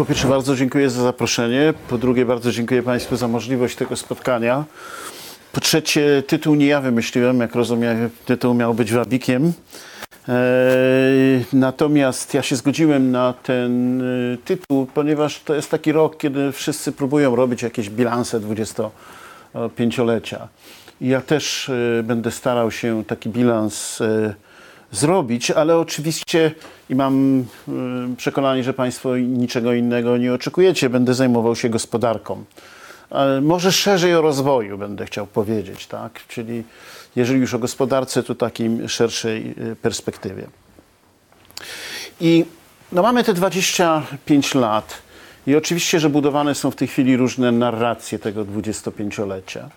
Po pierwsze bardzo dziękuję za zaproszenie, po drugie bardzo dziękuję Państwu za możliwość tego spotkania. Po trzecie tytuł nie ja wymyśliłem, jak rozumiem tytuł miał być wabikiem. E, natomiast ja się zgodziłem na ten e, tytuł, ponieważ to jest taki rok, kiedy wszyscy próbują robić jakieś bilanse 25-lecia. I ja też e, będę starał się taki bilans zrobić, ale oczywiście i mam przekonanie, że Państwo niczego innego nie oczekujecie. Będę zajmował się gospodarką. Może szerzej o rozwoju będę chciał powiedzieć, tak? Czyli jeżeli już o gospodarce, to takiej szerszej y, perspektywie. I no mamy te 25 lat i oczywiście, że budowane są w tej chwili różne narracje tego 25-lecia.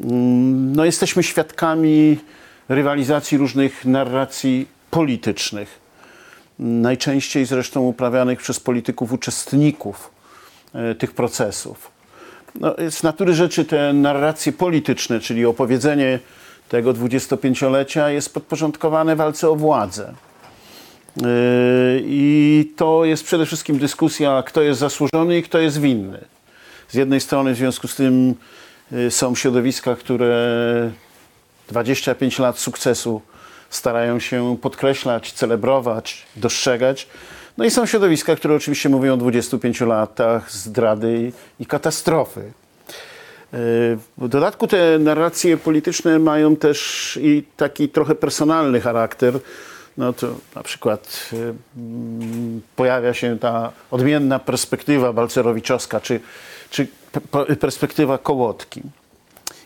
Mm, no jesteśmy świadkami rywalizacji różnych narracji politycznych, najczęściej zresztą uprawianych przez polityków uczestników y, tych procesów. No, z natury rzeczy te narracje polityczne, czyli opowiedzenie tego 25-lecia jest podporządkowane walce o władzę. Yy, I to jest przede wszystkim dyskusja, kto jest zasłużony i kto jest winny. Z jednej strony w związku z tym yy, są środowiska, które 25 lat sukcesu starają się podkreślać, celebrować, dostrzegać. No i są środowiska, które oczywiście mówią o 25 latach zdrady i katastrofy. W dodatku te narracje polityczne mają też i taki trochę personalny charakter. No to na przykład y, pojawia się ta odmienna perspektywa balcerowiczowska, czy, czy perspektywa Kołotki.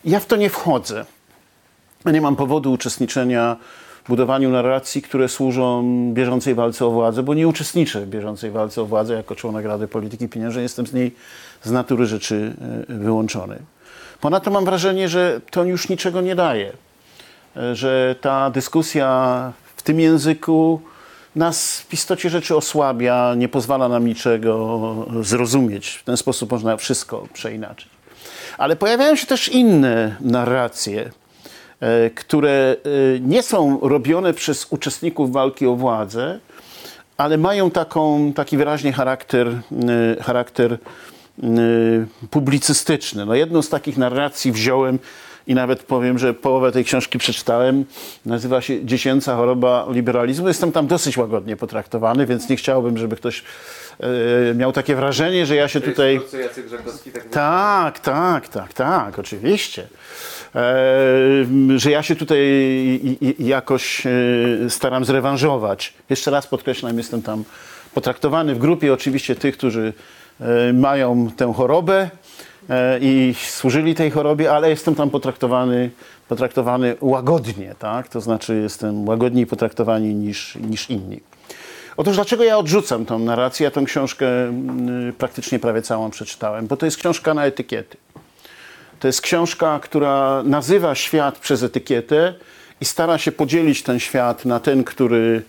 Ja w to nie wchodzę. Nie mam powodu uczestniczenia w budowaniu narracji, które służą bieżącej walce o władzę, bo nie uczestniczę w bieżącej walce o władzę jako członek Rady Polityki Pieniężnej. Jestem z niej z natury rzeczy y, wyłączony. Ponadto mam wrażenie, że to już niczego nie daje, że ta dyskusja w tym języku nas w istocie rzeczy osłabia, nie pozwala nam niczego zrozumieć. W ten sposób można wszystko przeinaczyć. Ale pojawiają się też inne narracje, e, które e, nie są robione przez uczestników walki o władzę, ale mają taką, taki wyraźnie charakter, e, charakter publicystyczny. No jedną z takich narracji wziąłem i nawet powiem, że połowę tej książki przeczytałem. Nazywa się Dziecięca choroba liberalizmu. Jestem tam dosyć łagodnie potraktowany, więc nie chciałbym, żeby ktoś e, miał takie wrażenie, że ja się tutaj... Tak Tak, tak, tak, tak, oczywiście. E, że ja się tutaj jakoś e, staram zrewanżować. Jeszcze raz podkreślam, jestem tam potraktowany w grupie oczywiście tych, którzy E, mają tę chorobę i służyli tej chorobie, ale jestem tam potraktowany, potraktowany łagodnie, tak? To znaczy jestem łagodniej potraktowani niż, niż inni. Otóż dlaczego ja odrzucam tą narrację? Ja tą książkę praktycznie prawie całą przeczytałem, bo to jest książka na etykiety. To jest książka, która nazywa świat przez etykietę i stara się podzielić ten świat na ten, który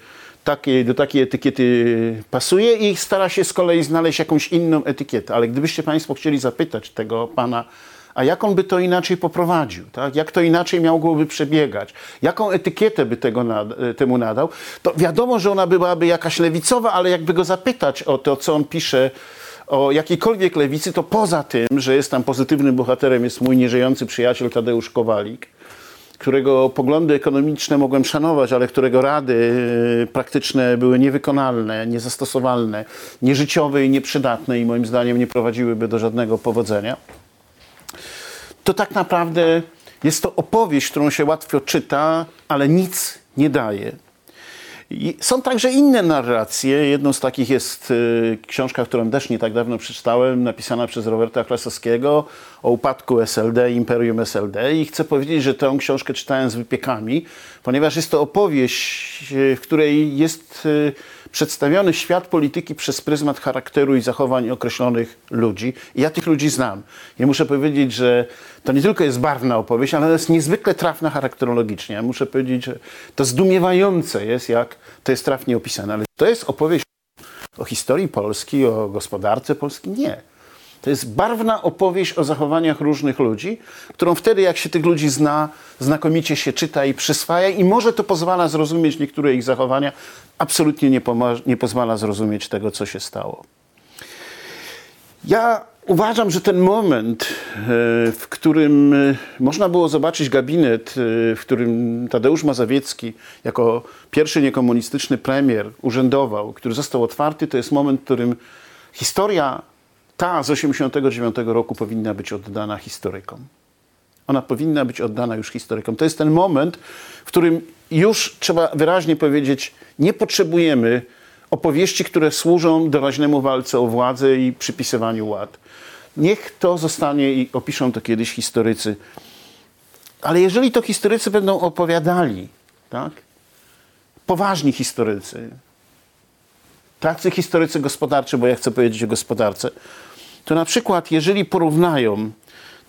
do takiej etykiety pasuje i stara się z kolei znaleźć jakąś inną etykietę. Ale gdybyście Państwo chcieli zapytać tego pana, a jak on by to inaczej poprowadził, tak? jak to inaczej miałoby przebiegać, jaką etykietę by tego nad, temu nadał, to wiadomo, że ona byłaby jakaś lewicowa, ale jakby go zapytać o to, co on pisze o jakiejkolwiek lewicy, to poza tym, że jest tam pozytywnym bohaterem, jest mój nieżyjący przyjaciel Tadeusz Kowalik, którego poglądy ekonomiczne mogłem szanować, ale którego rady y, praktyczne były niewykonalne, niezastosowalne, nieżyciowe i nieprzydatne i moim zdaniem nie prowadziłyby do żadnego powodzenia, to tak naprawdę jest to opowieść, którą się łatwo czyta, ale nic nie daje. I są także inne narracje. Jedną z takich jest y, książka, którą też nie tak dawno przeczytałem, napisana przez Roberta Klasowskiego o upadku SLD, Imperium SLD. I chcę powiedzieć, że tę książkę czytałem z wypiekami, ponieważ jest to opowieść, y, w której jest y, przedstawiony świat polityki przez pryzmat charakteru i zachowań określonych ludzi. I ja tych ludzi znam. I muszę powiedzieć, że to nie tylko jest barwna opowieść, ale jest niezwykle trafna charakterologicznie. Ja muszę powiedzieć, że to zdumiewające jest, jak to jest trafnie opisane. Ale to jest opowieść o historii Polski, o gospodarce Polski? Nie. To jest barwna opowieść o zachowaniach różnych ludzi, którą wtedy, jak się tych ludzi zna, znakomicie się czyta i przyswaja, i może to pozwala zrozumieć niektóre ich zachowania, absolutnie nie, nie pozwala zrozumieć tego, co się stało. Ja uważam, że ten moment, e, w którym e, można było zobaczyć gabinet, e, w którym Tadeusz Mazowiecki jako pierwszy niekomunistyczny premier urzędował, który został otwarty, to jest moment, w którym historia ta z 1989 roku powinna być oddana historykom. Ona powinna być oddana już historykom. To jest ten moment, w którym już trzeba wyraźnie powiedzieć, nie potrzebujemy opowieści, które służą doraźnemu walce o władzę i przypisywaniu ład. Niech to zostanie i opiszą to kiedyś historycy. Ale jeżeli to historycy będą opowiadali, tak? poważni historycy, tacy historycy gospodarczy, bo ja chcę powiedzieć o gospodarce, to na przykład jeżeli porównają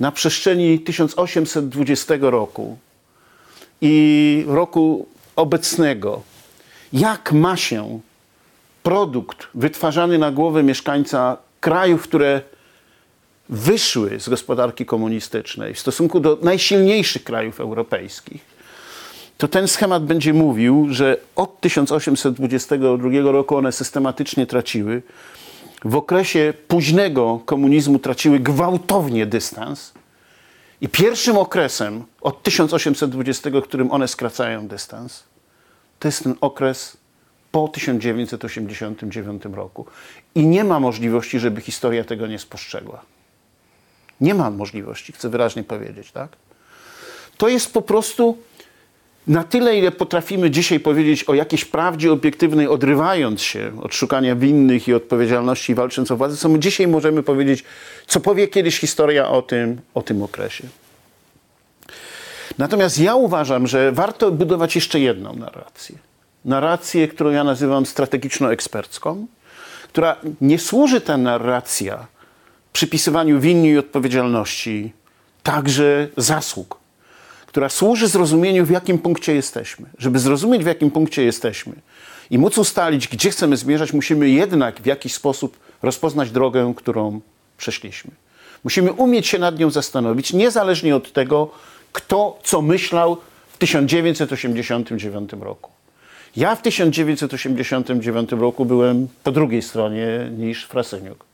na przestrzeni 1820 roku i roku obecnego, jak ma się produkt wytwarzany na głowę mieszkańca krajów, które wyszły z gospodarki komunistycznej w stosunku do najsilniejszych krajów europejskich, to ten schemat będzie mówił, że od 1822 roku one systematycznie traciły. W okresie późnego komunizmu traciły gwałtownie dystans. I pierwszym okresem od 1820, którym one skracają dystans, to jest ten okres po 1989 roku. I nie ma możliwości, żeby historia tego nie spostrzegła. Nie ma możliwości, chcę wyraźnie powiedzieć, tak? To jest po prostu na tyle, ile potrafimy dzisiaj powiedzieć o jakiejś prawdzie obiektywnej, odrywając się od szukania winnych i odpowiedzialności walcząc o władzę, co my dzisiaj możemy powiedzieć, co powie kiedyś historia o tym, o tym okresie. Natomiast ja uważam, że warto budować jeszcze jedną narrację. Narrację, którą ja nazywam strategiczno-ekspercką, która nie służy ta narracja przypisywaniu winni i odpowiedzialności, także zasług, która służy zrozumieniu, w jakim punkcie jesteśmy. Żeby zrozumieć, w jakim punkcie jesteśmy i móc ustalić, gdzie chcemy zmierzać, musimy jednak w jakiś sposób rozpoznać drogę, którą przeszliśmy. Musimy umieć się nad nią zastanowić, niezależnie od tego, kto co myślał w 1989 roku. Ja w 1989 roku byłem po drugiej stronie niż Frasyniuk.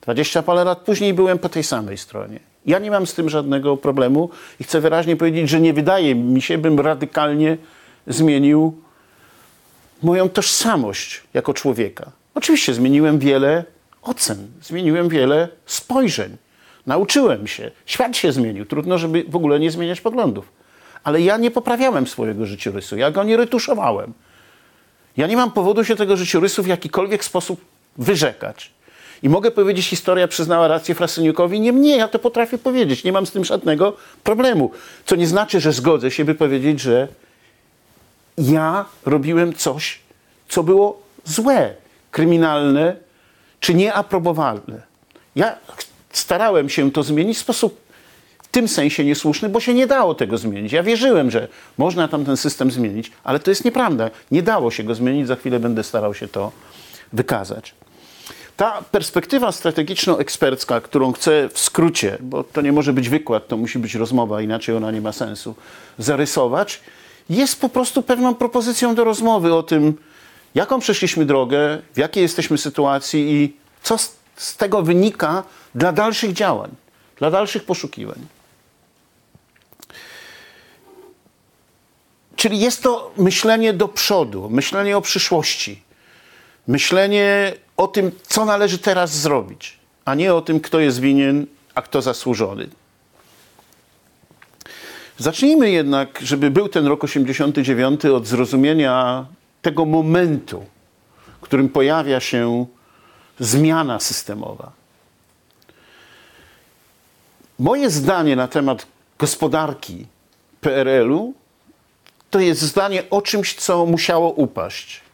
20 parę lat później byłem po tej samej stronie. Ja nie mam z tym żadnego problemu i chcę wyraźnie powiedzieć, że nie wydaje mi się, bym radykalnie zmienił moją tożsamość jako człowieka. Oczywiście zmieniłem wiele ocen, zmieniłem wiele spojrzeń. Nauczyłem się. Świat się zmienił. Trudno, żeby w ogóle nie zmieniać poglądów. Ale ja nie poprawiałem swojego życiorysu. Ja go nie retuszowałem. Ja nie mam powodu się tego życiorysu w jakikolwiek sposób wyrzekać. I mogę powiedzieć, historia przyznała rację Frasyniukowi. Nie mnie, ja to potrafię powiedzieć. Nie mam z tym żadnego problemu. Co nie znaczy, że zgodzę się, by powiedzieć, że ja robiłem coś, co było złe, kryminalne czy nieaprobowalne. Ja starałem się to zmienić w sposób w tym sensie niesłuszny, bo się nie dało tego zmienić. Ja wierzyłem, że można tam ten system zmienić, ale to jest nieprawda. Nie dało się go zmienić. Za chwilę będę starał się to wykazać. Ta perspektywa strategiczno-ekspercka, którą chcę w skrócie, bo to nie może być wykład, to musi być rozmowa, inaczej ona nie ma sensu, zarysować, jest po prostu pewną propozycją do rozmowy o tym, jaką przeszliśmy drogę, w jakiej jesteśmy sytuacji i co z, z tego wynika dla dalszych działań, dla dalszych poszukiwań. Czyli jest to myślenie do przodu, myślenie o przyszłości, myślenie o tym, co należy teraz zrobić, a nie o tym, kto jest winien, a kto zasłużony. Zacznijmy jednak, żeby był ten rok 89 od zrozumienia tego momentu, w którym pojawia się zmiana systemowa. Moje zdanie na temat gospodarki PRL-u to jest zdanie o czymś, co musiało upaść.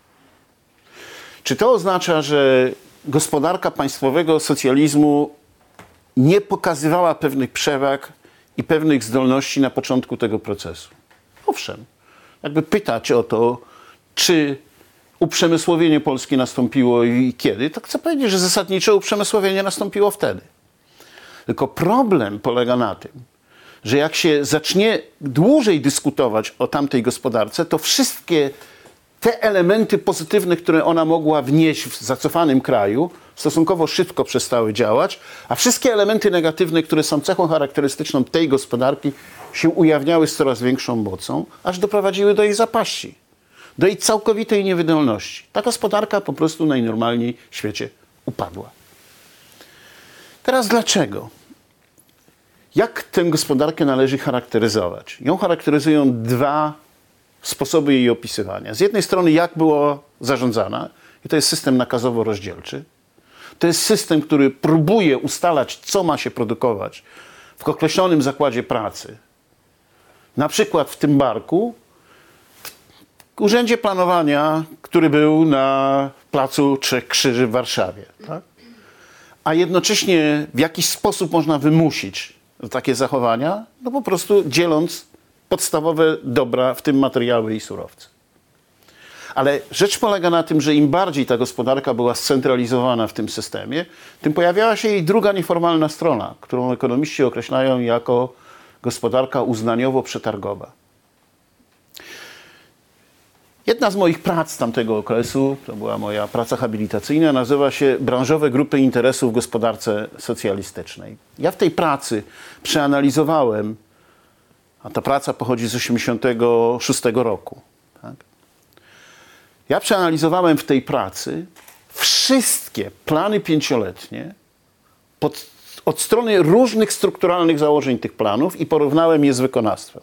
Czy to oznacza, że gospodarka państwowego socjalizmu nie pokazywała pewnych przewag i pewnych zdolności na początku tego procesu? Owszem. Jakby pytać o to, czy uprzemysłowienie Polski nastąpiło i kiedy, to chcę powiedzieć, że zasadniczo uprzemysłowienie nastąpiło wtedy. Tylko problem polega na tym, że jak się zacznie dłużej dyskutować o tamtej gospodarce, to wszystkie te elementy pozytywne, które ona mogła wnieść w zacofanym kraju, stosunkowo szybko przestały działać, a wszystkie elementy negatywne, które są cechą charakterystyczną tej gospodarki, się ujawniały z coraz większą mocą, aż doprowadziły do jej zapaści, do jej całkowitej niewydolności. Ta gospodarka po prostu najnormalniej w świecie upadła. Teraz dlaczego? Jak tę gospodarkę należy charakteryzować? Ją charakteryzują dwa sposoby jej opisywania. Z jednej strony, jak była zarządzana, i to jest system nakazowo-rozdzielczy. To jest system, który próbuje ustalać, co ma się produkować w określonym zakładzie pracy. Na przykład w tym barku, w Urzędzie Planowania, który był na placu Trzech Krzyży w Warszawie. Tak? A jednocześnie w jakiś sposób można wymusić takie zachowania? No po prostu dzieląc podstawowe dobra, w tym materiały i surowce. Ale rzecz polega na tym, że im bardziej ta gospodarka była scentralizowana w tym systemie, tym pojawiała się jej druga nieformalna strona, którą ekonomiści określają jako gospodarka uznaniowo-przetargowa. Jedna z moich prac tamtego okresu, to była moja praca habilitacyjna, nazywa się Branżowe grupy interesów w gospodarce socjalistycznej. Ja w tej pracy przeanalizowałem, a ta praca pochodzi z 1986 roku. Tak? Ja przeanalizowałem w tej pracy wszystkie plany pięcioletnie pod, od strony różnych strukturalnych założeń tych planów i porównałem je z wykonawstwem.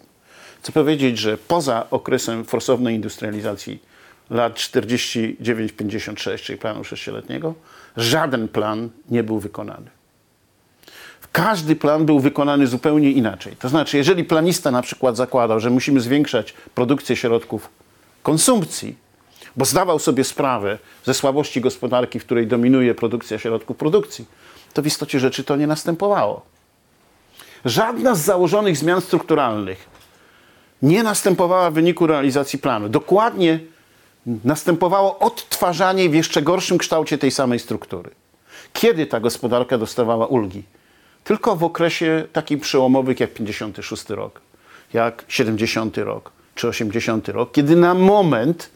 Chcę powiedzieć, że poza okresem forsownej industrializacji lat 49-56, czyli planu sześcioletniego, żaden plan nie był wykonany. Każdy plan był wykonany zupełnie inaczej. To znaczy, jeżeli planista na przykład zakładał, że musimy zwiększać produkcję środków konsumpcji, bo zdawał sobie sprawę ze słabości gospodarki, w której dominuje produkcja środków produkcji, to w istocie rzeczy to nie następowało. Żadna z założonych zmian strukturalnych nie następowała w wyniku realizacji planu. Dokładnie następowało odtwarzanie w jeszcze gorszym kształcie tej samej struktury. Kiedy ta gospodarka dostawała ulgi? Tylko w okresie takim przełomowych jak 56 rok, jak 70 rok czy 80 rok, kiedy na moment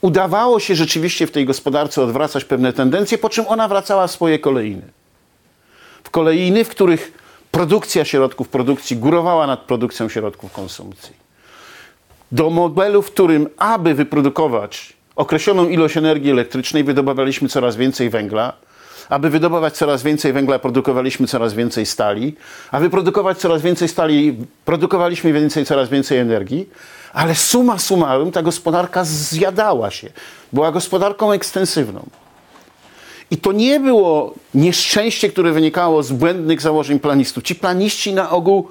udawało się rzeczywiście w tej gospodarce odwracać pewne tendencje, po czym ona wracała w swoje kolejny. W kolejny, w których produkcja środków produkcji górowała nad produkcją środków konsumpcji. Do modelu, w którym, aby wyprodukować określoną ilość energii elektrycznej, wydobywaliśmy coraz więcej węgla, aby wydobywać coraz więcej węgla, produkowaliśmy coraz więcej stali, a wyprodukować coraz więcej stali, produkowaliśmy więcej, coraz więcej energii, ale suma summarum ta gospodarka zjadała się. Była gospodarką ekstensywną. I to nie było nieszczęście, które wynikało z błędnych założeń planistów. Ci planiści na ogół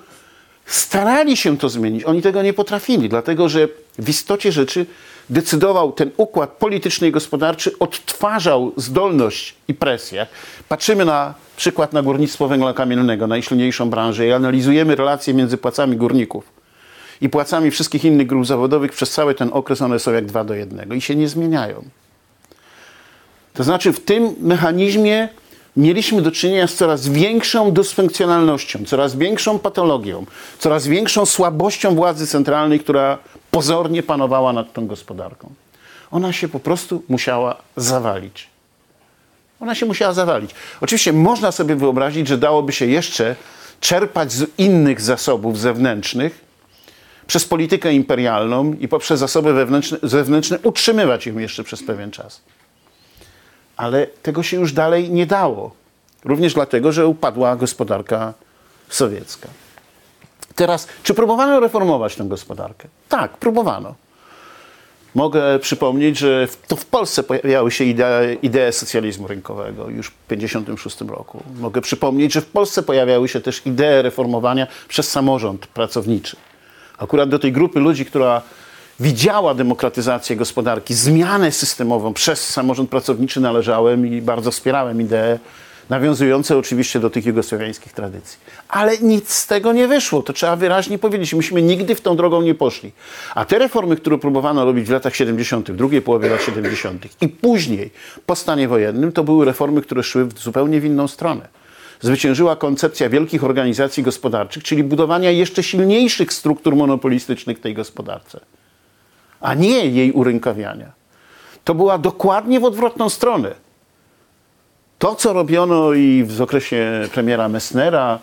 starali się to zmienić. Oni tego nie potrafili, dlatego że w istocie rzeczy decydował ten układ polityczny i gospodarczy, odtwarzał zdolność i presję. Patrzymy na przykład na górnictwo węgla kamiennego, najsilniejszą branżę i analizujemy relacje między płacami górników i płacami wszystkich innych grup zawodowych przez cały ten okres one są jak dwa do jednego i się nie zmieniają. To znaczy w tym mechanizmie mieliśmy do czynienia z coraz większą dysfunkcjonalnością, coraz większą patologią, coraz większą słabością władzy centralnej, która pozornie panowała nad tą gospodarką. Ona się po prostu musiała zawalić. Ona się musiała zawalić. Oczywiście można sobie wyobrazić, że dałoby się jeszcze czerpać z innych zasobów zewnętrznych przez politykę imperialną i poprzez zasoby wewnętrzne, zewnętrzne utrzymywać ją jeszcze przez pewien czas. Ale tego się już dalej nie dało. Również dlatego, że upadła gospodarka sowiecka. Teraz, czy próbowano reformować tę gospodarkę? Tak, próbowano. Mogę przypomnieć, że to w Polsce pojawiały się idee, idee socjalizmu rynkowego już w 1956 roku. Mogę przypomnieć, że w Polsce pojawiały się też idee reformowania przez samorząd pracowniczy. Akurat do tej grupy ludzi, która widziała demokratyzację gospodarki, zmianę systemową przez samorząd pracowniczy należałem i bardzo wspierałem idee nawiązujące oczywiście do tych jugosłowiańskich tradycji. Ale nic z tego nie wyszło, to trzeba wyraźnie powiedzieć. Myśmy nigdy w tą drogą nie poszli. A te reformy, które próbowano robić w latach 70., drugiej połowie lat 70. i później po stanie wojennym, to były reformy, które szły w zupełnie w inną stronę. Zwyciężyła koncepcja wielkich organizacji gospodarczych, czyli budowania jeszcze silniejszych struktur monopolistycznych w tej gospodarce. a nie jej urynkowiania. To była dokładnie w odwrotną stronę. To, co robiono i w okresie premiera Messnera,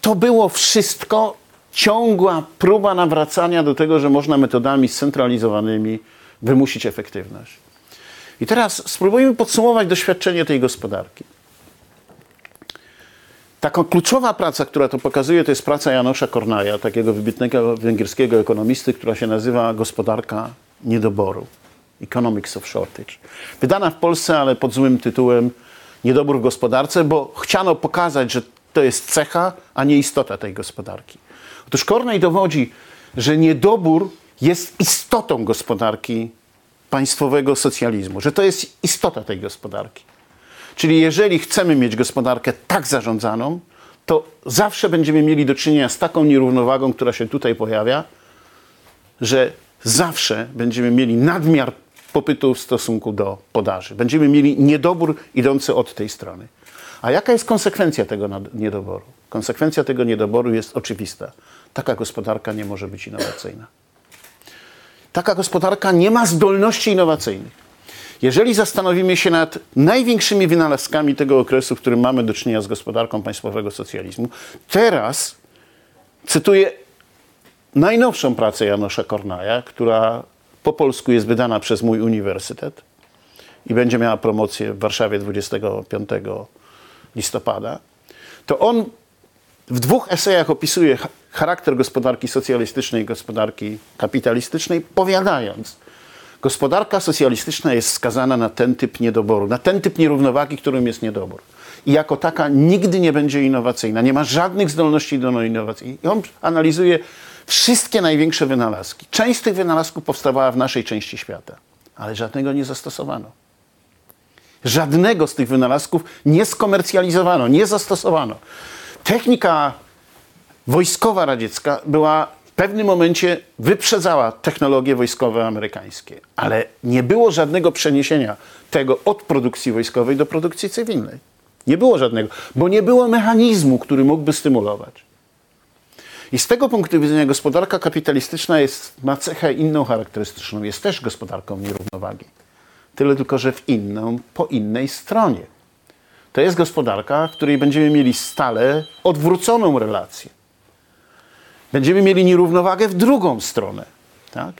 to było wszystko ciągła próba nawracania do tego, że można metodami scentralizowanymi wymusić efektywność. I teraz spróbujmy podsumować doświadczenie tej gospodarki. Taką kluczowa praca, która to pokazuje, to jest praca Janosza Kornaja, takiego wybitnego węgierskiego ekonomisty, która się nazywa Gospodarka Niedoboru. Economics of Shortage. Wydana w Polsce, ale pod złym tytułem Niedobór w gospodarce, bo chciano pokazać, że to jest cecha, a nie istota tej gospodarki. Otóż Kornej dowodzi, że niedobór jest istotą gospodarki państwowego socjalizmu, że to jest istota tej gospodarki. Czyli jeżeli chcemy mieć gospodarkę tak zarządzaną, to zawsze będziemy mieli do czynienia z taką nierównowagą, która się tutaj pojawia, że zawsze będziemy mieli nadmiar popytu w stosunku do podaży. Będziemy mieli niedobór idący od tej strony. A jaka jest konsekwencja tego niedoboru? Konsekwencja tego niedoboru jest oczywista. Taka gospodarka nie może być innowacyjna. Taka gospodarka nie ma zdolności innowacyjnych. Jeżeli zastanowimy się nad największymi wynalazkami tego okresu, w którym mamy do czynienia z gospodarką państwowego socjalizmu, teraz cytuję najnowszą pracę Janosza Kornaja, która po polsku jest wydana przez mój uniwersytet i będzie miała promocję w Warszawie 25 listopada, to on w dwóch esejach opisuje charakter gospodarki socjalistycznej i gospodarki kapitalistycznej, powiadając, gospodarka socjalistyczna jest skazana na ten typ niedoboru, na ten typ nierównowagi, którym jest niedobór. I jako taka nigdy nie będzie innowacyjna, nie ma żadnych zdolności do innowacji. I on analizuje wszystkie największe wynalazki. Część z tych wynalazków powstawała w naszej części świata, ale żadnego nie zastosowano. Żadnego z tych wynalazków nie skomercjalizowano, nie zastosowano. Technika wojskowa radziecka była w pewnym momencie wyprzedzała technologie wojskowe amerykańskie, ale nie było żadnego przeniesienia tego od produkcji wojskowej do produkcji cywilnej. Nie było żadnego, bo nie było mechanizmu, który mógłby stymulować. I z tego punktu widzenia gospodarka kapitalistyczna jest, ma cechę inną charakterystyczną. Jest też gospodarką nierównowagi. Tyle tylko, że w inną, po innej stronie. To jest gospodarka, w której będziemy mieli stale odwróconą relację. Będziemy mieli nierównowagę w drugą stronę. Tak?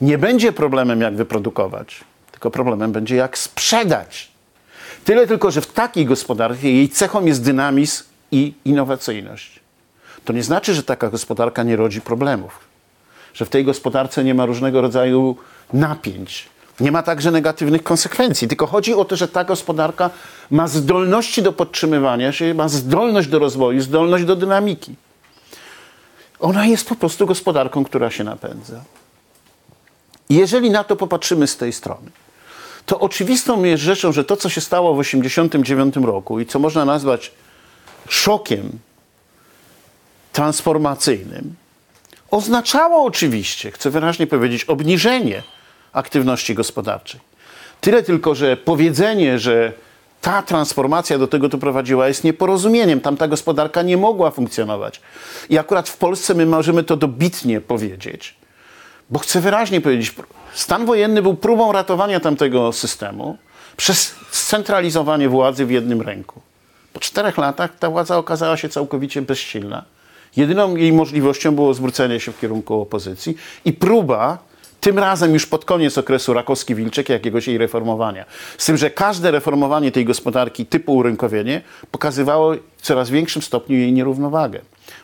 Nie będzie problemem, jak wyprodukować, tylko problemem będzie, jak sprzedać. Tyle tylko, że w takiej gospodarce jej cechą jest dynamizm i innowacyjność. To nie znaczy, że taka gospodarka nie rodzi problemów, że w tej gospodarce nie ma różnego rodzaju napięć, nie ma także negatywnych konsekwencji. Tylko chodzi o to, że ta gospodarka ma zdolności do podtrzymywania się, ma zdolność do rozwoju, zdolność do dynamiki. Ona jest po prostu gospodarką, która się napędza. Jeżeli na to popatrzymy z tej strony, to oczywistą jest rzeczą, że to, co się stało w 1989 roku i co można nazwać szokiem transformacyjnym, oznaczało oczywiście, chcę wyraźnie powiedzieć, obniżenie aktywności gospodarczej. Tyle tylko, że powiedzenie, że ta transformacja do tego tu prowadziła, jest nieporozumieniem. Tam ta gospodarka nie mogła funkcjonować. I akurat w Polsce my możemy to dobitnie powiedzieć, bo chcę wyraźnie powiedzieć, stan wojenny był próbą ratowania tamtego systemu przez scentralizowanie władzy w jednym ręku. Po czterech latach ta władza okazała się całkowicie bezsilna. Jedyną jej możliwością było zwrócenie się w kierunku opozycji i próba tym razem już pod koniec okresu Rakowski-Wilczek jakiegoś jej reformowania. Z tym, że każde reformowanie tej gospodarki typu urynkowienie pokazywało w coraz większym stopniu jej nierównowagę.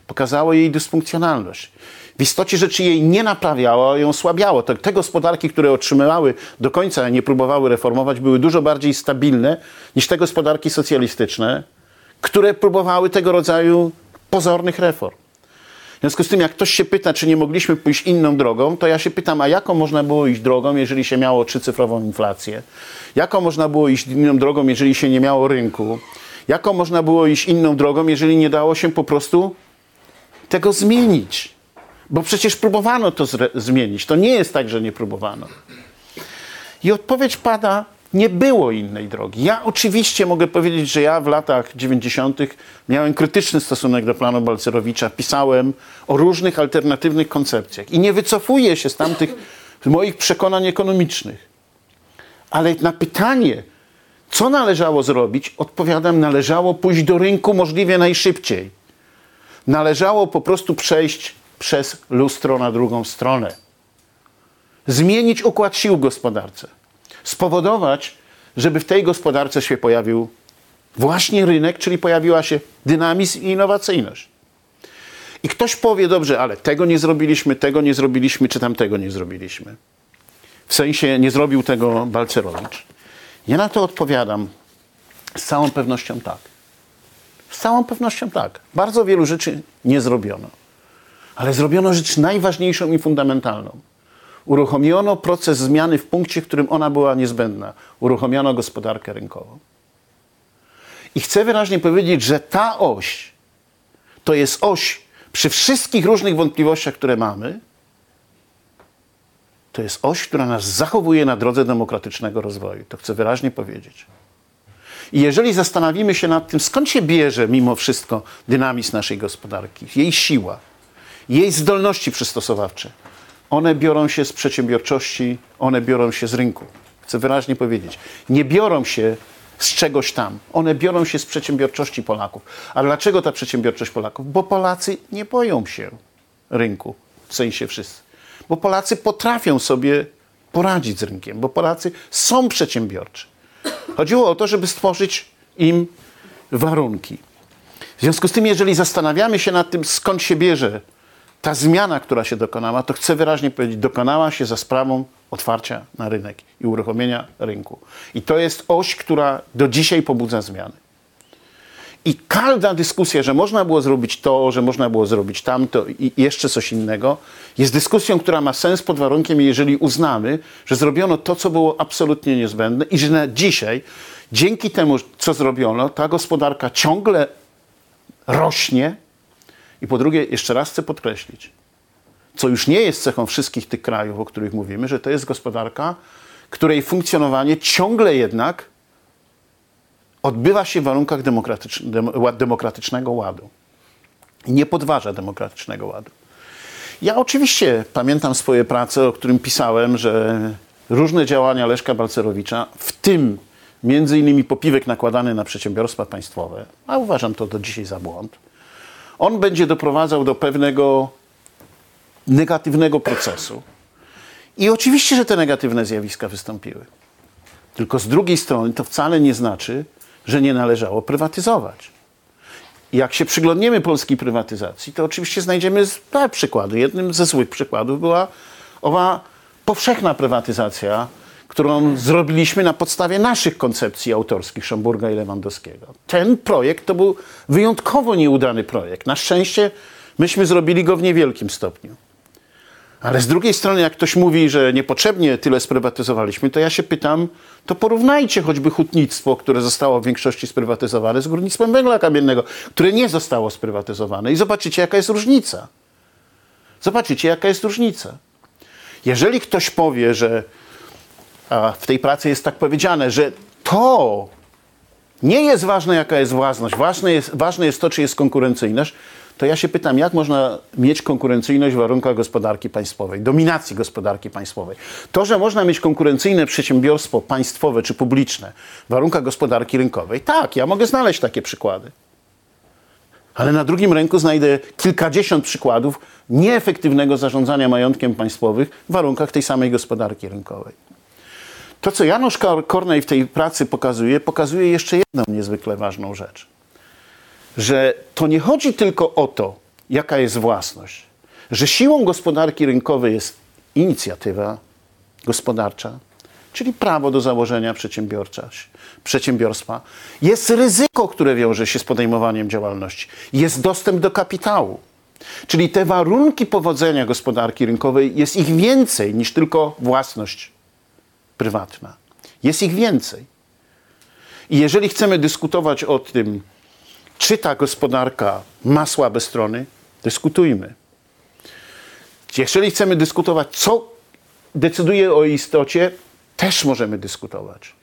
Pokazało jej dysfunkcjonalność. W istocie rzeczy jej nie naprawiało, ją osłabiało. Te, te gospodarki, które otrzymywały do końca, nie próbowały reformować, były dużo bardziej stabilne niż te gospodarki socjalistyczne, które próbowały tego rodzaju pozornych reform. W związku z tym, jak ktoś się pyta, czy nie mogliśmy pójść inną drogą, to ja się pytam, a jaką można było iść drogą, jeżeli się miało trzycyfrową inflację? Jaką można było iść inną drogą, jeżeli się nie miało rynku? Jaką można było iść inną drogą, jeżeli nie dało się po prostu tego zmienić? Bo przecież próbowano to zmienić. To nie jest tak, że nie próbowano. I odpowiedź pada nie było innej drogi. Ja oczywiście mogę powiedzieć, że ja w latach 90. miałem krytyczny stosunek do planu Balcerowicza, pisałem o różnych alternatywnych koncepcjach i nie wycofuję się z tamtych moich przekonań ekonomicznych. Ale na pytanie, co należało zrobić, odpowiadam, należało pójść do rynku możliwie najszybciej. Należało po prostu przejść przez lustro na drugą stronę. Zmienić układ sił w gospodarce. Spowodować, żeby w tej gospodarce się pojawił właśnie rynek, czyli pojawiła się dynamizm i innowacyjność. I ktoś powie, dobrze, ale tego nie zrobiliśmy, tego nie zrobiliśmy, czy tamtego nie zrobiliśmy. W sensie nie zrobił tego Balcerowicz. Ja na to odpowiadam z całą pewnością tak. Z całą pewnością tak. Bardzo wielu rzeczy nie zrobiono. Ale zrobiono rzecz najważniejszą i fundamentalną. Uruchomiono proces zmiany w punkcie, w którym ona była niezbędna. Uruchomiono gospodarkę rynkową. I chcę wyraźnie powiedzieć, że ta oś to jest oś przy wszystkich różnych wątpliwościach, które mamy, to jest oś, która nas zachowuje na drodze demokratycznego rozwoju. To chcę wyraźnie powiedzieć. I jeżeli zastanowimy się nad tym, skąd się bierze mimo wszystko dynamizm naszej gospodarki, jej siła, jej zdolności przystosowawcze, one biorą się z przedsiębiorczości, one biorą się z rynku. Chcę wyraźnie powiedzieć. Nie biorą się z czegoś tam. One biorą się z przedsiębiorczości Polaków. A dlaczego ta przedsiębiorczość Polaków? Bo Polacy nie boją się rynku, w sensie wszyscy. Bo Polacy potrafią sobie poradzić z rynkiem, bo Polacy są przedsiębiorczy. Chodziło o to, żeby stworzyć im warunki. W związku z tym, jeżeli zastanawiamy się nad tym, skąd się bierze ta zmiana, która się dokonała, to chcę wyraźnie powiedzieć, dokonała się za sprawą otwarcia na rynek i uruchomienia rynku. I to jest oś, która do dzisiaj pobudza zmiany. I każda dyskusja, że można było zrobić to, że można było zrobić tamto i jeszcze coś innego, jest dyskusją, która ma sens pod warunkiem, jeżeli uznamy, że zrobiono to, co było absolutnie niezbędne i że na dzisiaj, dzięki temu, co zrobiono, ta gospodarka ciągle rośnie. I po drugie, jeszcze raz chcę podkreślić, co już nie jest cechą wszystkich tych krajów, o których mówimy, że to jest gospodarka, której funkcjonowanie ciągle jednak odbywa się w warunkach demokratycznego ładu. Nie podważa demokratycznego ładu. Ja oczywiście pamiętam swoje prace, o którym pisałem, że różne działania Leszka Balcerowicza, w tym między innymi popiwek nakładany na przedsiębiorstwa państwowe, a uważam to do dzisiaj za błąd, on będzie doprowadzał do pewnego negatywnego procesu. I oczywiście, że te negatywne zjawiska wystąpiły. Tylko z drugiej strony to wcale nie znaczy, że nie należało prywatyzować. Jak się przyglądniemy polskiej prywatyzacji, to oczywiście znajdziemy dwa przykłady. Jednym ze złych przykładów była owa powszechna prywatyzacja, którą zrobiliśmy na podstawie naszych koncepcji autorskich Szomburga i Lewandowskiego. Ten projekt to był wyjątkowo nieudany projekt. Na szczęście myśmy zrobili go w niewielkim stopniu. Ale z drugiej strony, jak ktoś mówi, że niepotrzebnie tyle sprywatyzowaliśmy, to ja się pytam, to porównajcie choćby hutnictwo, które zostało w większości sprywatyzowane, z górnictwem węgla kamiennego, które nie zostało sprywatyzowane i zobaczycie, jaka jest różnica. Zobaczycie, jaka jest różnica. Jeżeli ktoś powie, że w tej pracy jest tak powiedziane, że to nie jest ważne, jaka jest własność, ważne jest, ważne jest to, czy jest konkurencyjność, to ja się pytam, jak można mieć konkurencyjność w warunkach gospodarki państwowej, dominacji gospodarki państwowej. To, że można mieć konkurencyjne przedsiębiorstwo państwowe czy publiczne w warunkach gospodarki rynkowej, tak, ja mogę znaleźć takie przykłady. Ale na drugim ręku znajdę kilkadziesiąt przykładów nieefektywnego zarządzania majątkiem państwowym w warunkach tej samej gospodarki rynkowej. To, co Janusz Kornej w tej pracy pokazuje, pokazuje jeszcze jedną niezwykle ważną rzecz. Że to nie chodzi tylko o to, jaka jest własność, że siłą gospodarki rynkowej jest inicjatywa gospodarcza, czyli prawo do założenia przedsiębiorstwa, jest ryzyko, które wiąże się z podejmowaniem działalności, jest dostęp do kapitału. Czyli te warunki powodzenia gospodarki rynkowej jest ich więcej niż tylko własność prywatna. Jest ich więcej. I jeżeli chcemy dyskutować o tym, czy ta gospodarka ma słabe strony? Dyskutujmy. Jeżeli chcemy dyskutować, co decyduje o istocie, też możemy dyskutować.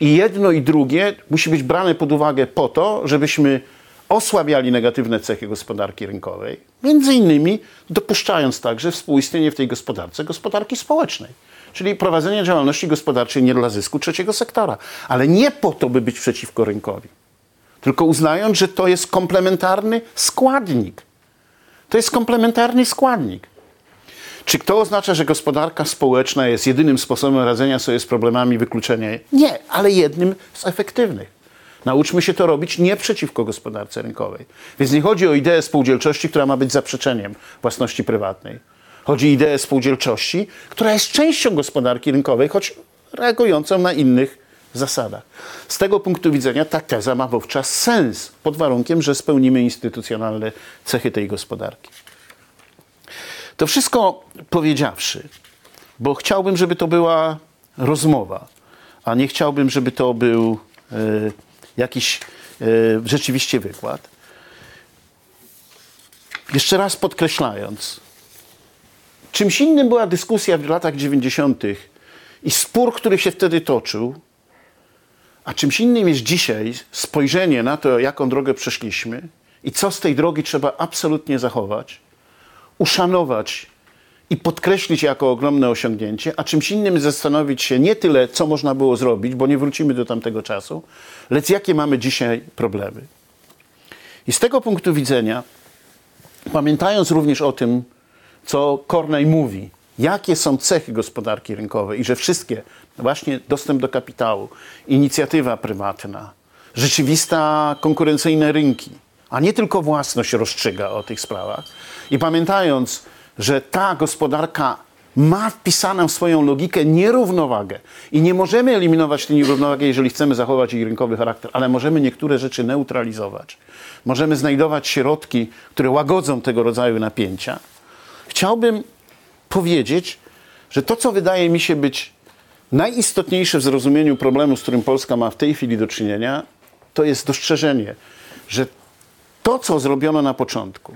I jedno i drugie musi być brane pod uwagę po to, żebyśmy osłabiali negatywne cechy gospodarki rynkowej, między innymi dopuszczając także współistnienie w tej gospodarce gospodarki społecznej. Czyli prowadzenie działalności gospodarczej nie dla zysku trzeciego sektora, ale nie po to, by być przeciwko rynkowi, tylko uznając, że to jest komplementarny składnik. To jest komplementarny składnik. Czy to oznacza, że gospodarka społeczna jest jedynym sposobem radzenia sobie z problemami wykluczenia? Nie, ale jednym z efektywnych. Nauczmy się to robić nie przeciwko gospodarce rynkowej. Więc nie chodzi o ideę spółdzielczości, która ma być zaprzeczeniem własności prywatnej. Chodzi o ideę spółdzielczości, która jest częścią gospodarki rynkowej, choć reagującą na innych zasadach. Z tego punktu widzenia ta teza ma wówczas sens, pod warunkiem, że spełnimy instytucjonalne cechy tej gospodarki. To wszystko powiedziawszy, bo chciałbym, żeby to była rozmowa, a nie chciałbym, żeby to był e, jakiś e, rzeczywiście wykład. Jeszcze raz podkreślając, czymś innym była dyskusja w latach 90. i spór, który się wtedy toczył, a czymś innym jest dzisiaj spojrzenie na to, jaką drogę przeszliśmy i co z tej drogi trzeba absolutnie zachować, uszanować i podkreślić jako ogromne osiągnięcie, a czymś innym zastanowić się nie tyle, co można było zrobić, bo nie wrócimy do tamtego czasu, lecz jakie mamy dzisiaj problemy. I z tego punktu widzenia, pamiętając również o tym, co Corney mówi, jakie są cechy gospodarki rynkowej i że wszystkie, właśnie dostęp do kapitału, inicjatywa prywatna, rzeczywista konkurencyjne rynki, a nie tylko własność rozstrzyga o tych sprawach. I pamiętając, że ta gospodarka ma wpisaną w swoją logikę nierównowagę i nie możemy eliminować tej nierównowagi, jeżeli chcemy zachować jej rynkowy charakter, ale możemy niektóre rzeczy neutralizować. Możemy znajdować środki, które łagodzą tego rodzaju napięcia. Chciałbym powiedzieć, że to, co wydaje mi się być najistotniejsze w zrozumieniu problemu, z którym Polska ma w tej chwili do czynienia, to jest dostrzeżenie, że to, co zrobiono na początku,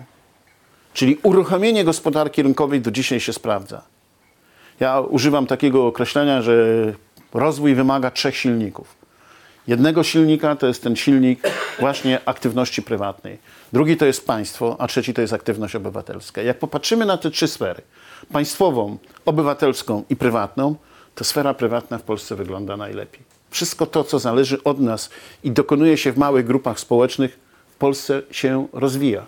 czyli uruchomienie gospodarki rynkowej do dzisiaj się sprawdza. Ja używam takiego określenia, że rozwój wymaga trzech silników. Jednego silnika to jest ten silnik właśnie aktywności prywatnej. Drugi to jest państwo, a trzeci to jest aktywność obywatelska. Jak popatrzymy na te trzy sfery, państwową, obywatelską i prywatną, to sfera prywatna w Polsce wygląda najlepiej. Wszystko to, co zależy od nas i dokonuje się w małych grupach społecznych, w Polsce się rozwija.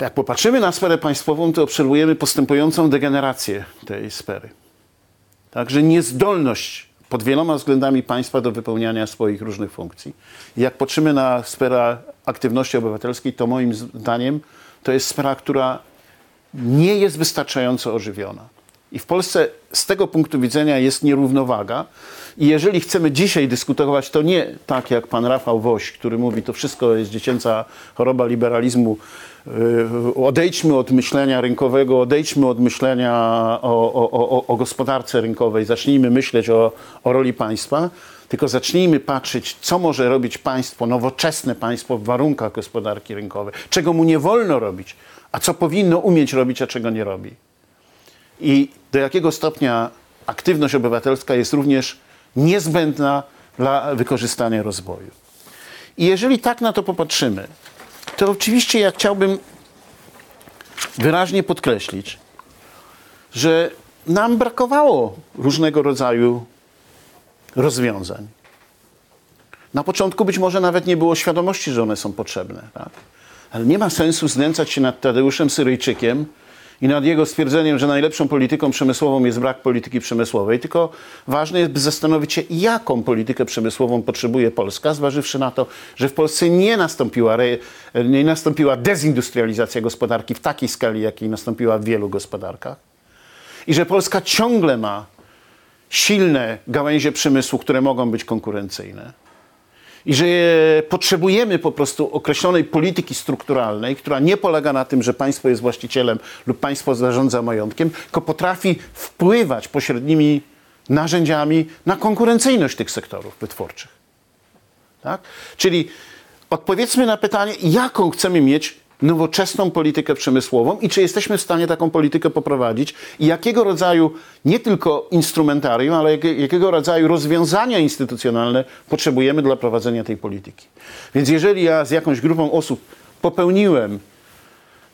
Jak popatrzymy na sferę państwową, to obserwujemy postępującą degenerację tej sfery. Także niezdolność pod wieloma względami państwa do wypełniania swoich różnych funkcji. Jak patrzymy na sferę aktywności obywatelskiej, to moim zdaniem to jest sfera, która nie jest wystarczająco ożywiona. I w Polsce z tego punktu widzenia jest nierównowaga. I jeżeli chcemy dzisiaj dyskutować, to nie tak jak pan Rafał Woś, który mówi, to wszystko jest dziecięca choroba liberalizmu, yy, odejdźmy od myślenia rynkowego, odejdźmy od myślenia o, o, o, o gospodarce rynkowej, zacznijmy myśleć o, o roli państwa, tylko zacznijmy patrzeć, co może robić państwo, nowoczesne państwo w warunkach gospodarki rynkowej, czego mu nie wolno robić, a co powinno umieć robić, a czego nie robi. I do jakiego stopnia aktywność obywatelska jest również niezbędna dla wykorzystania rozwoju. I jeżeli tak na to popatrzymy, to oczywiście ja chciałbym wyraźnie podkreślić, że nam brakowało różnego rodzaju rozwiązań. Na początku być może nawet nie było świadomości, że one są potrzebne. Tak? Ale nie ma sensu znęcać się nad Tadeuszem Syryjczykiem, i nad jego stwierdzeniem, że najlepszą polityką przemysłową jest brak polityki przemysłowej, tylko ważne jest, by zastanowić się, jaką politykę przemysłową potrzebuje Polska, zważywszy na to, że w Polsce nie nastąpiła, nie nastąpiła dezindustrializacja gospodarki w takiej skali, jakiej nastąpiła w wielu gospodarkach. I że Polska ciągle ma silne gałęzie przemysłu, które mogą być konkurencyjne i że potrzebujemy po prostu określonej polityki strukturalnej, która nie polega na tym, że państwo jest właścicielem lub państwo zarządza majątkiem, tylko potrafi wpływać pośrednimi narzędziami na konkurencyjność tych sektorów wytwórczych. Tak? Czyli odpowiedzmy na pytanie, jaką chcemy mieć nowoczesną politykę przemysłową i czy jesteśmy w stanie taką politykę poprowadzić i jakiego rodzaju nie tylko instrumentarium, ale jak, jakiego rodzaju rozwiązania instytucjonalne potrzebujemy dla prowadzenia tej polityki. Więc jeżeli ja z jakąś grupą osób popełniłem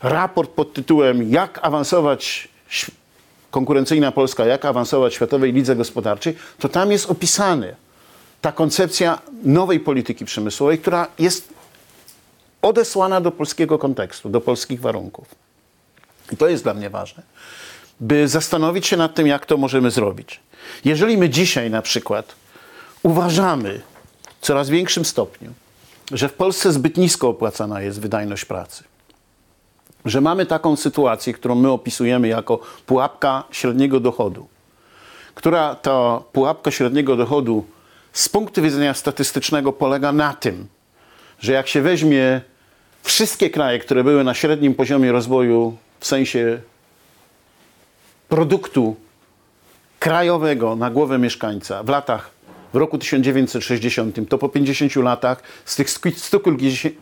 raport pod tytułem Jak awansować konkurencyjna Polska, jak awansować w Światowej Lidze Gospodarczej, to tam jest opisane ta koncepcja nowej polityki przemysłowej, która jest odesłana do polskiego kontekstu, do polskich warunków. I to jest dla mnie ważne, by zastanowić się nad tym, jak to możemy zrobić. Jeżeli my dzisiaj na przykład uważamy w coraz większym stopniu, że w Polsce zbyt nisko opłacana jest wydajność pracy, że mamy taką sytuację, którą my opisujemy jako pułapka średniego dochodu, która ta pułapka średniego dochodu z punktu widzenia statystycznego polega na tym, że jak się weźmie wszystkie kraje, które były na średnim poziomie rozwoju w sensie produktu krajowego na głowę mieszkańca w latach, w roku 1960, to po 50 latach z tych stu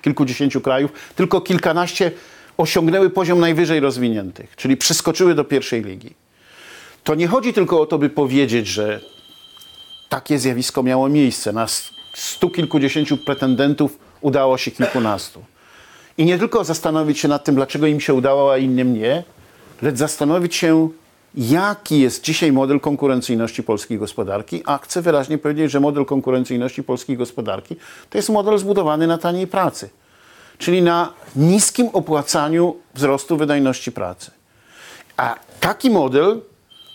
kilkudziesięciu krajów tylko kilkanaście osiągnęły poziom najwyżej rozwiniętych, czyli przeskoczyły do pierwszej ligi. To nie chodzi tylko o to, by powiedzieć, że takie zjawisko miało miejsce. Na stu kilkudziesięciu pretendentów udało się kilkunastu. I nie tylko zastanowić się nad tym, dlaczego im się udało, a innym nie, lecz zastanowić się, jaki jest dzisiaj model konkurencyjności polskiej gospodarki, a chcę wyraźnie powiedzieć, że model konkurencyjności polskiej gospodarki to jest model zbudowany na taniej pracy, czyli na niskim opłacaniu wzrostu wydajności pracy. A taki model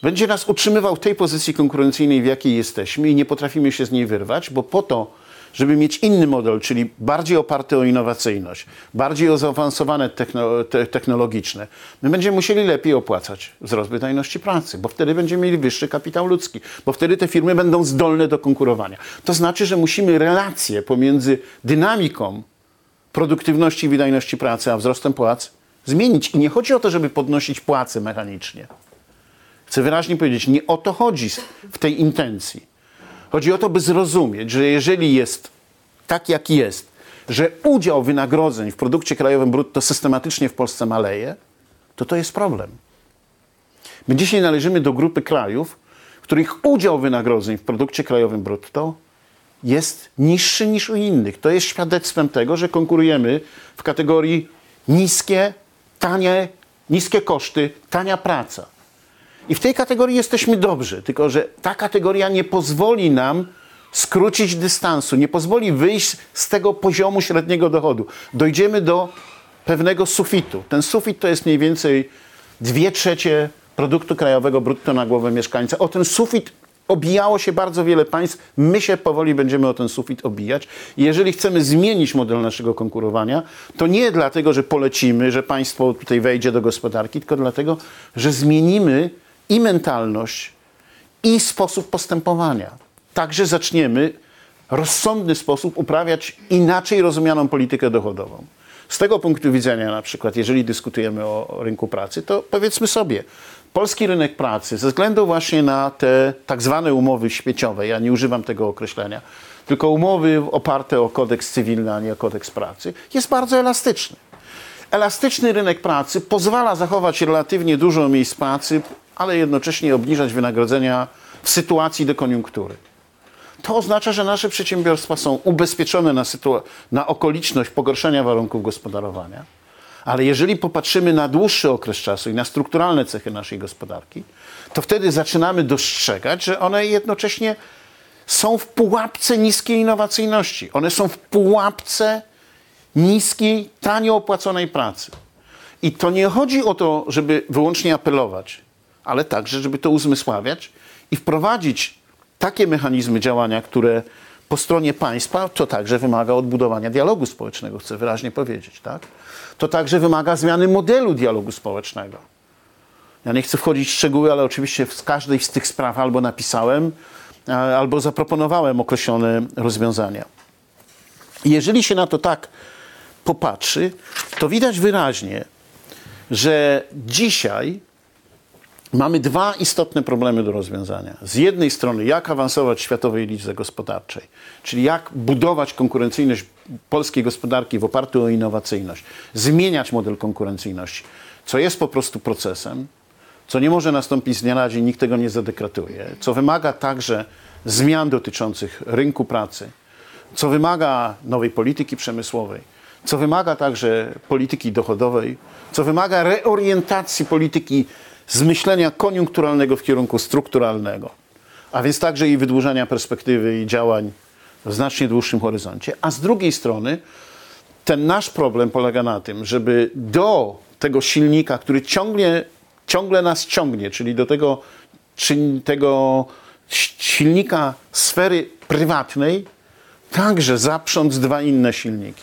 będzie nas utrzymywał w tej pozycji konkurencyjnej, w jakiej jesteśmy i nie potrafimy się z niej wyrwać, bo po to, żeby mieć inny model, czyli bardziej oparty o innowacyjność, bardziej o zaawansowane techno, te, technologiczne, my będziemy musieli lepiej opłacać wzrost wydajności pracy, bo wtedy będziemy mieli wyższy kapitał ludzki, bo wtedy te firmy będą zdolne do konkurowania. To znaczy, że musimy relacje pomiędzy dynamiką produktywności i wydajności pracy, a wzrostem płac zmienić. I nie chodzi o to, żeby podnosić płace mechanicznie. Chcę wyraźnie powiedzieć, nie o to chodzi w tej intencji. Chodzi o to, by zrozumieć, że jeżeli jest tak, jak jest, że udział wynagrodzeń w produkcie krajowym brutto systematycznie w Polsce maleje, to to jest problem. My dzisiaj należymy do grupy krajów, których udział wynagrodzeń w produkcie krajowym brutto jest niższy niż u innych. To jest świadectwem tego, że konkurujemy w kategorii niskie, tanie, niskie koszty, tania praca. I w tej kategorii jesteśmy dobrzy, tylko że ta kategoria nie pozwoli nam skrócić dystansu, nie pozwoli wyjść z tego poziomu średniego dochodu. Dojdziemy do pewnego sufitu. Ten sufit to jest mniej więcej 2 trzecie produktu krajowego brutto na głowę mieszkańca. O ten sufit obijało się bardzo wiele państw. My się powoli będziemy o ten sufit obijać. Jeżeli chcemy zmienić model naszego konkurowania, to nie dlatego, że polecimy, że państwo tutaj wejdzie do gospodarki, tylko dlatego, że zmienimy i mentalność, i sposób postępowania. Także zaczniemy rozsądny sposób uprawiać inaczej rozumianą politykę dochodową. Z tego punktu widzenia, na przykład, jeżeli dyskutujemy o rynku pracy, to powiedzmy sobie, polski rynek pracy, ze względu właśnie na te tak zwane umowy śmieciowe, ja nie używam tego określenia, tylko umowy oparte o kodeks cywilny, a nie o kodeks pracy, jest bardzo elastyczny. Elastyczny rynek pracy pozwala zachować relatywnie dużo miejsc pracy ale jednocześnie obniżać wynagrodzenia w sytuacji dekoniunktury. To oznacza, że nasze przedsiębiorstwa są ubezpieczone na, na okoliczność pogorszenia warunków gospodarowania. Ale jeżeli popatrzymy na dłuższy okres czasu i na strukturalne cechy naszej gospodarki, to wtedy zaczynamy dostrzegać, że one jednocześnie są w pułapce niskiej innowacyjności. One są w pułapce niskiej, tanio opłaconej pracy. I to nie chodzi o to, żeby wyłącznie apelować ale także, żeby to uzmysławiać i wprowadzić takie mechanizmy działania, które po stronie państwa to także wymaga odbudowania dialogu społecznego, chcę wyraźnie powiedzieć. Tak? To także wymaga zmiany modelu dialogu społecznego. Ja nie chcę wchodzić w szczegóły, ale oczywiście w każdej z tych spraw albo napisałem, albo zaproponowałem określone rozwiązania. Jeżeli się na to tak popatrzy, to widać wyraźnie, że dzisiaj mamy dwa istotne problemy do rozwiązania. Z jednej strony, jak awansować w światowej lidze gospodarczej, czyli jak budować konkurencyjność polskiej gospodarki w oparciu o innowacyjność, zmieniać model konkurencyjności, co jest po prostu procesem, co nie może nastąpić z dnia na dzień, nikt tego nie zadekretuje, co wymaga także zmian dotyczących rynku pracy, co wymaga nowej polityki przemysłowej, co wymaga także polityki dochodowej, co wymaga reorientacji polityki z myślenia koniunkturalnego w kierunku strukturalnego, a więc także i wydłużania perspektywy i działań w znacznie dłuższym horyzoncie. A z drugiej strony ten nasz problem polega na tym, żeby do tego silnika, który ciągle, ciągle nas ciągnie, czyli do tego, czy tego silnika sfery prywatnej, także zaprząc dwa inne silniki.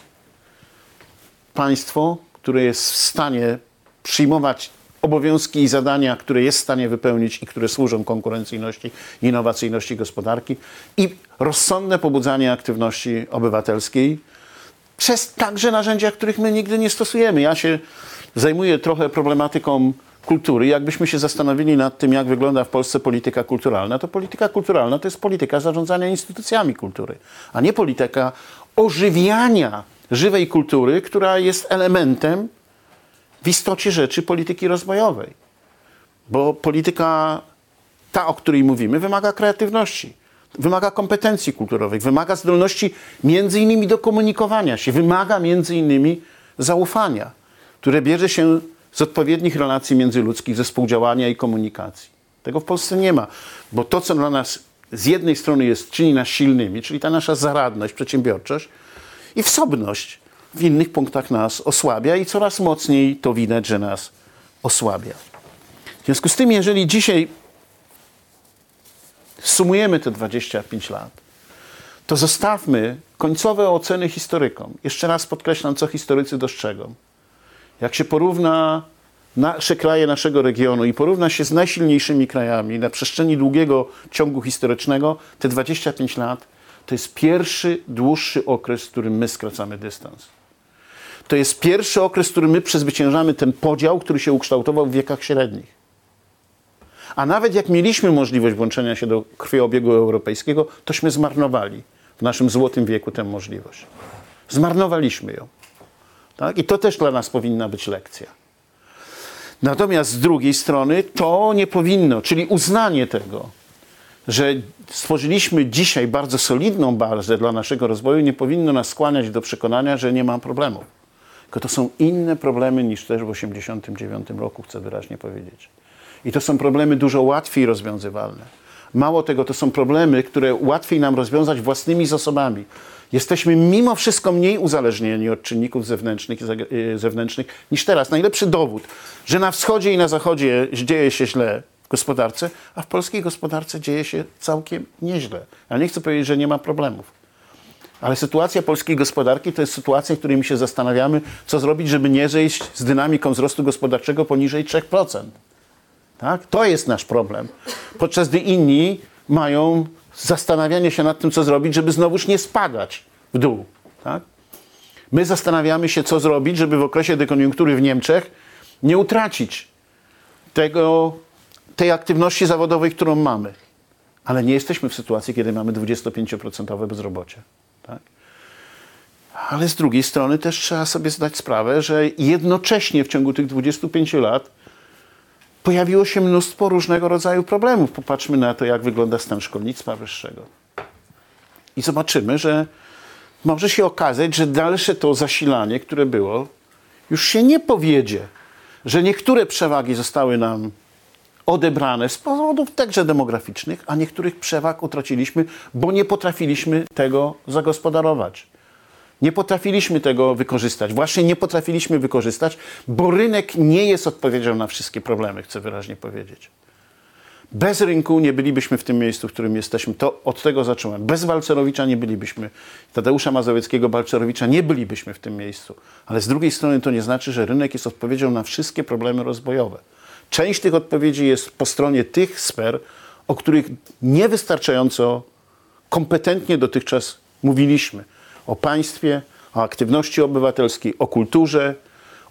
Państwo, które jest w stanie przyjmować obowiązki i zadania, które jest w stanie wypełnić i które służą konkurencyjności innowacyjności gospodarki i rozsądne pobudzanie aktywności obywatelskiej przez także narzędzia, których my nigdy nie stosujemy. Ja się zajmuję trochę problematyką kultury. Jakbyśmy się zastanowili nad tym, jak wygląda w Polsce polityka kulturalna, to polityka kulturalna to jest polityka zarządzania instytucjami kultury, a nie polityka ożywiania żywej kultury, która jest elementem w istocie rzeczy polityki rozwojowej. Bo polityka, ta, o której mówimy, wymaga kreatywności, wymaga kompetencji kulturowych, wymaga zdolności między innymi do komunikowania się, wymaga między innymi zaufania, które bierze się z odpowiednich relacji międzyludzkich, ze współdziałania i komunikacji. Tego w Polsce nie ma, bo to, co dla nas z jednej strony jest, czyni nas silnymi, czyli ta nasza zaradność, przedsiębiorczość i wsobność, w innych punktach nas osłabia i coraz mocniej to widać, że nas osłabia. W związku z tym, jeżeli dzisiaj sumujemy te 25 lat, to zostawmy końcowe oceny historykom. Jeszcze raz podkreślam, co historycy dostrzegą. Jak się porówna nasze kraje naszego regionu i porówna się z najsilniejszymi krajami na przestrzeni długiego ciągu historycznego, te 25 lat to jest pierwszy, dłuższy okres, w którym my skracamy dystans. To jest pierwszy okres, w którym my przezwyciężamy ten podział, który się ukształtował w wiekach średnich. A nawet jak mieliśmy możliwość włączenia się do krwiobiegu europejskiego, tośmy zmarnowali w naszym złotym wieku tę możliwość. Zmarnowaliśmy ją. Tak? I to też dla nas powinna być lekcja. Natomiast z drugiej strony to nie powinno, czyli uznanie tego, że stworzyliśmy dzisiaj bardzo solidną bazę dla naszego rozwoju, nie powinno nas skłaniać do przekonania, że nie ma problemów. Tylko to są inne problemy niż też w 1989 roku, chcę wyraźnie powiedzieć. I to są problemy dużo łatwiej rozwiązywalne. Mało tego, to są problemy, które łatwiej nam rozwiązać własnymi zasobami. Jesteśmy mimo wszystko mniej uzależnieni od czynników zewnętrznych, y, zewnętrznych niż teraz. Najlepszy dowód, że na wschodzie i na zachodzie dzieje się źle w gospodarce, a w polskiej gospodarce dzieje się całkiem nieźle. Ja nie chcę powiedzieć, że nie ma problemów. Ale sytuacja polskiej gospodarki to jest sytuacja, w której my się zastanawiamy, co zrobić, żeby nie zejść z dynamiką wzrostu gospodarczego poniżej 3%. Tak? To jest nasz problem. Podczas gdy inni mają zastanawianie się nad tym, co zrobić, żeby znowuż nie spadać w dół. Tak? My zastanawiamy się, co zrobić, żeby w okresie dekoniunktury w Niemczech nie utracić tego, tej aktywności zawodowej, którą mamy. Ale nie jesteśmy w sytuacji, kiedy mamy 25% bezrobocie. Ale z drugiej strony też trzeba sobie zdać sprawę, że jednocześnie w ciągu tych 25 lat pojawiło się mnóstwo różnego rodzaju problemów. Popatrzmy na to, jak wygląda stan szkolnictwa wyższego. I zobaczymy, że może się okazać, że dalsze to zasilanie, które było, już się nie powiedzie, że niektóre przewagi zostały nam odebrane z powodów także demograficznych, a niektórych przewag utraciliśmy, bo nie potrafiliśmy tego zagospodarować. Nie potrafiliśmy tego wykorzystać. Właśnie nie potrafiliśmy wykorzystać, bo rynek nie jest odpowiedzią na wszystkie problemy, chcę wyraźnie powiedzieć. Bez rynku nie bylibyśmy w tym miejscu, w którym jesteśmy. To od tego zacząłem. Bez Walcerowicza nie bylibyśmy, Tadeusza Mazowieckiego, Balcerowicza nie bylibyśmy w tym miejscu. Ale z drugiej strony to nie znaczy, że rynek jest odpowiedzią na wszystkie problemy rozwojowe. Część tych odpowiedzi jest po stronie tych sfer, o których niewystarczająco kompetentnie dotychczas mówiliśmy. O państwie, o aktywności obywatelskiej, o kulturze,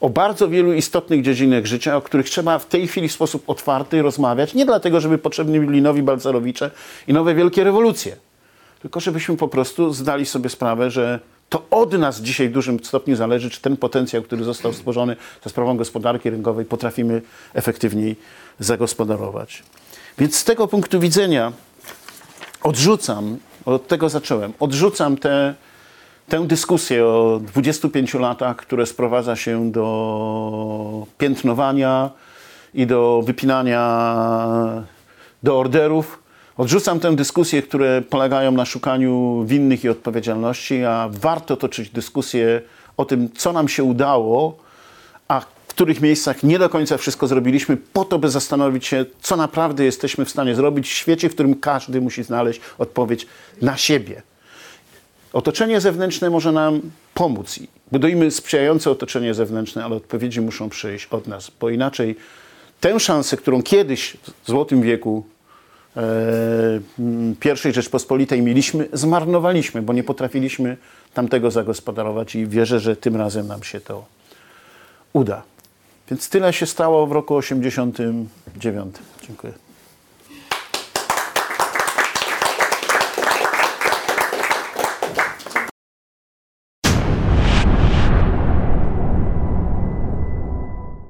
o bardzo wielu istotnych dziedzinach życia, o których trzeba w tej chwili w sposób otwarty rozmawiać. Nie dlatego, żeby potrzebni byli nowi Balcerowicze i nowe wielkie rewolucje, tylko żebyśmy po prostu zdali sobie sprawę, że to od nas dzisiaj w dużym stopniu zależy, czy ten potencjał, który został stworzony za sprawą gospodarki rynkowej, potrafimy efektywniej zagospodarować. Więc z tego punktu widzenia odrzucam, od tego zacząłem, odrzucam tę tę dyskusję o 25 latach, które sprowadza się do piętnowania i do wypinania do orderów. Odrzucam tę dyskusję, które polegają na szukaniu winnych i odpowiedzialności, a warto toczyć dyskusję o tym, co nam się udało, a w których miejscach nie do końca wszystko zrobiliśmy, po to, by zastanowić się, co naprawdę jesteśmy w stanie zrobić w świecie, w którym każdy musi znaleźć odpowiedź na siebie. Otoczenie zewnętrzne może nam pomóc. Budujmy sprzyjające otoczenie zewnętrzne, ale odpowiedzi muszą przyjść od nas, bo inaczej tę szansę, którą kiedyś w Złotym Wieku e, pierwszej Rzeczpospolitej mieliśmy, zmarnowaliśmy, bo nie potrafiliśmy tamtego zagospodarować i wierzę, że tym razem nam się to uda. Więc tyle się stało w roku 89. Dziękuję.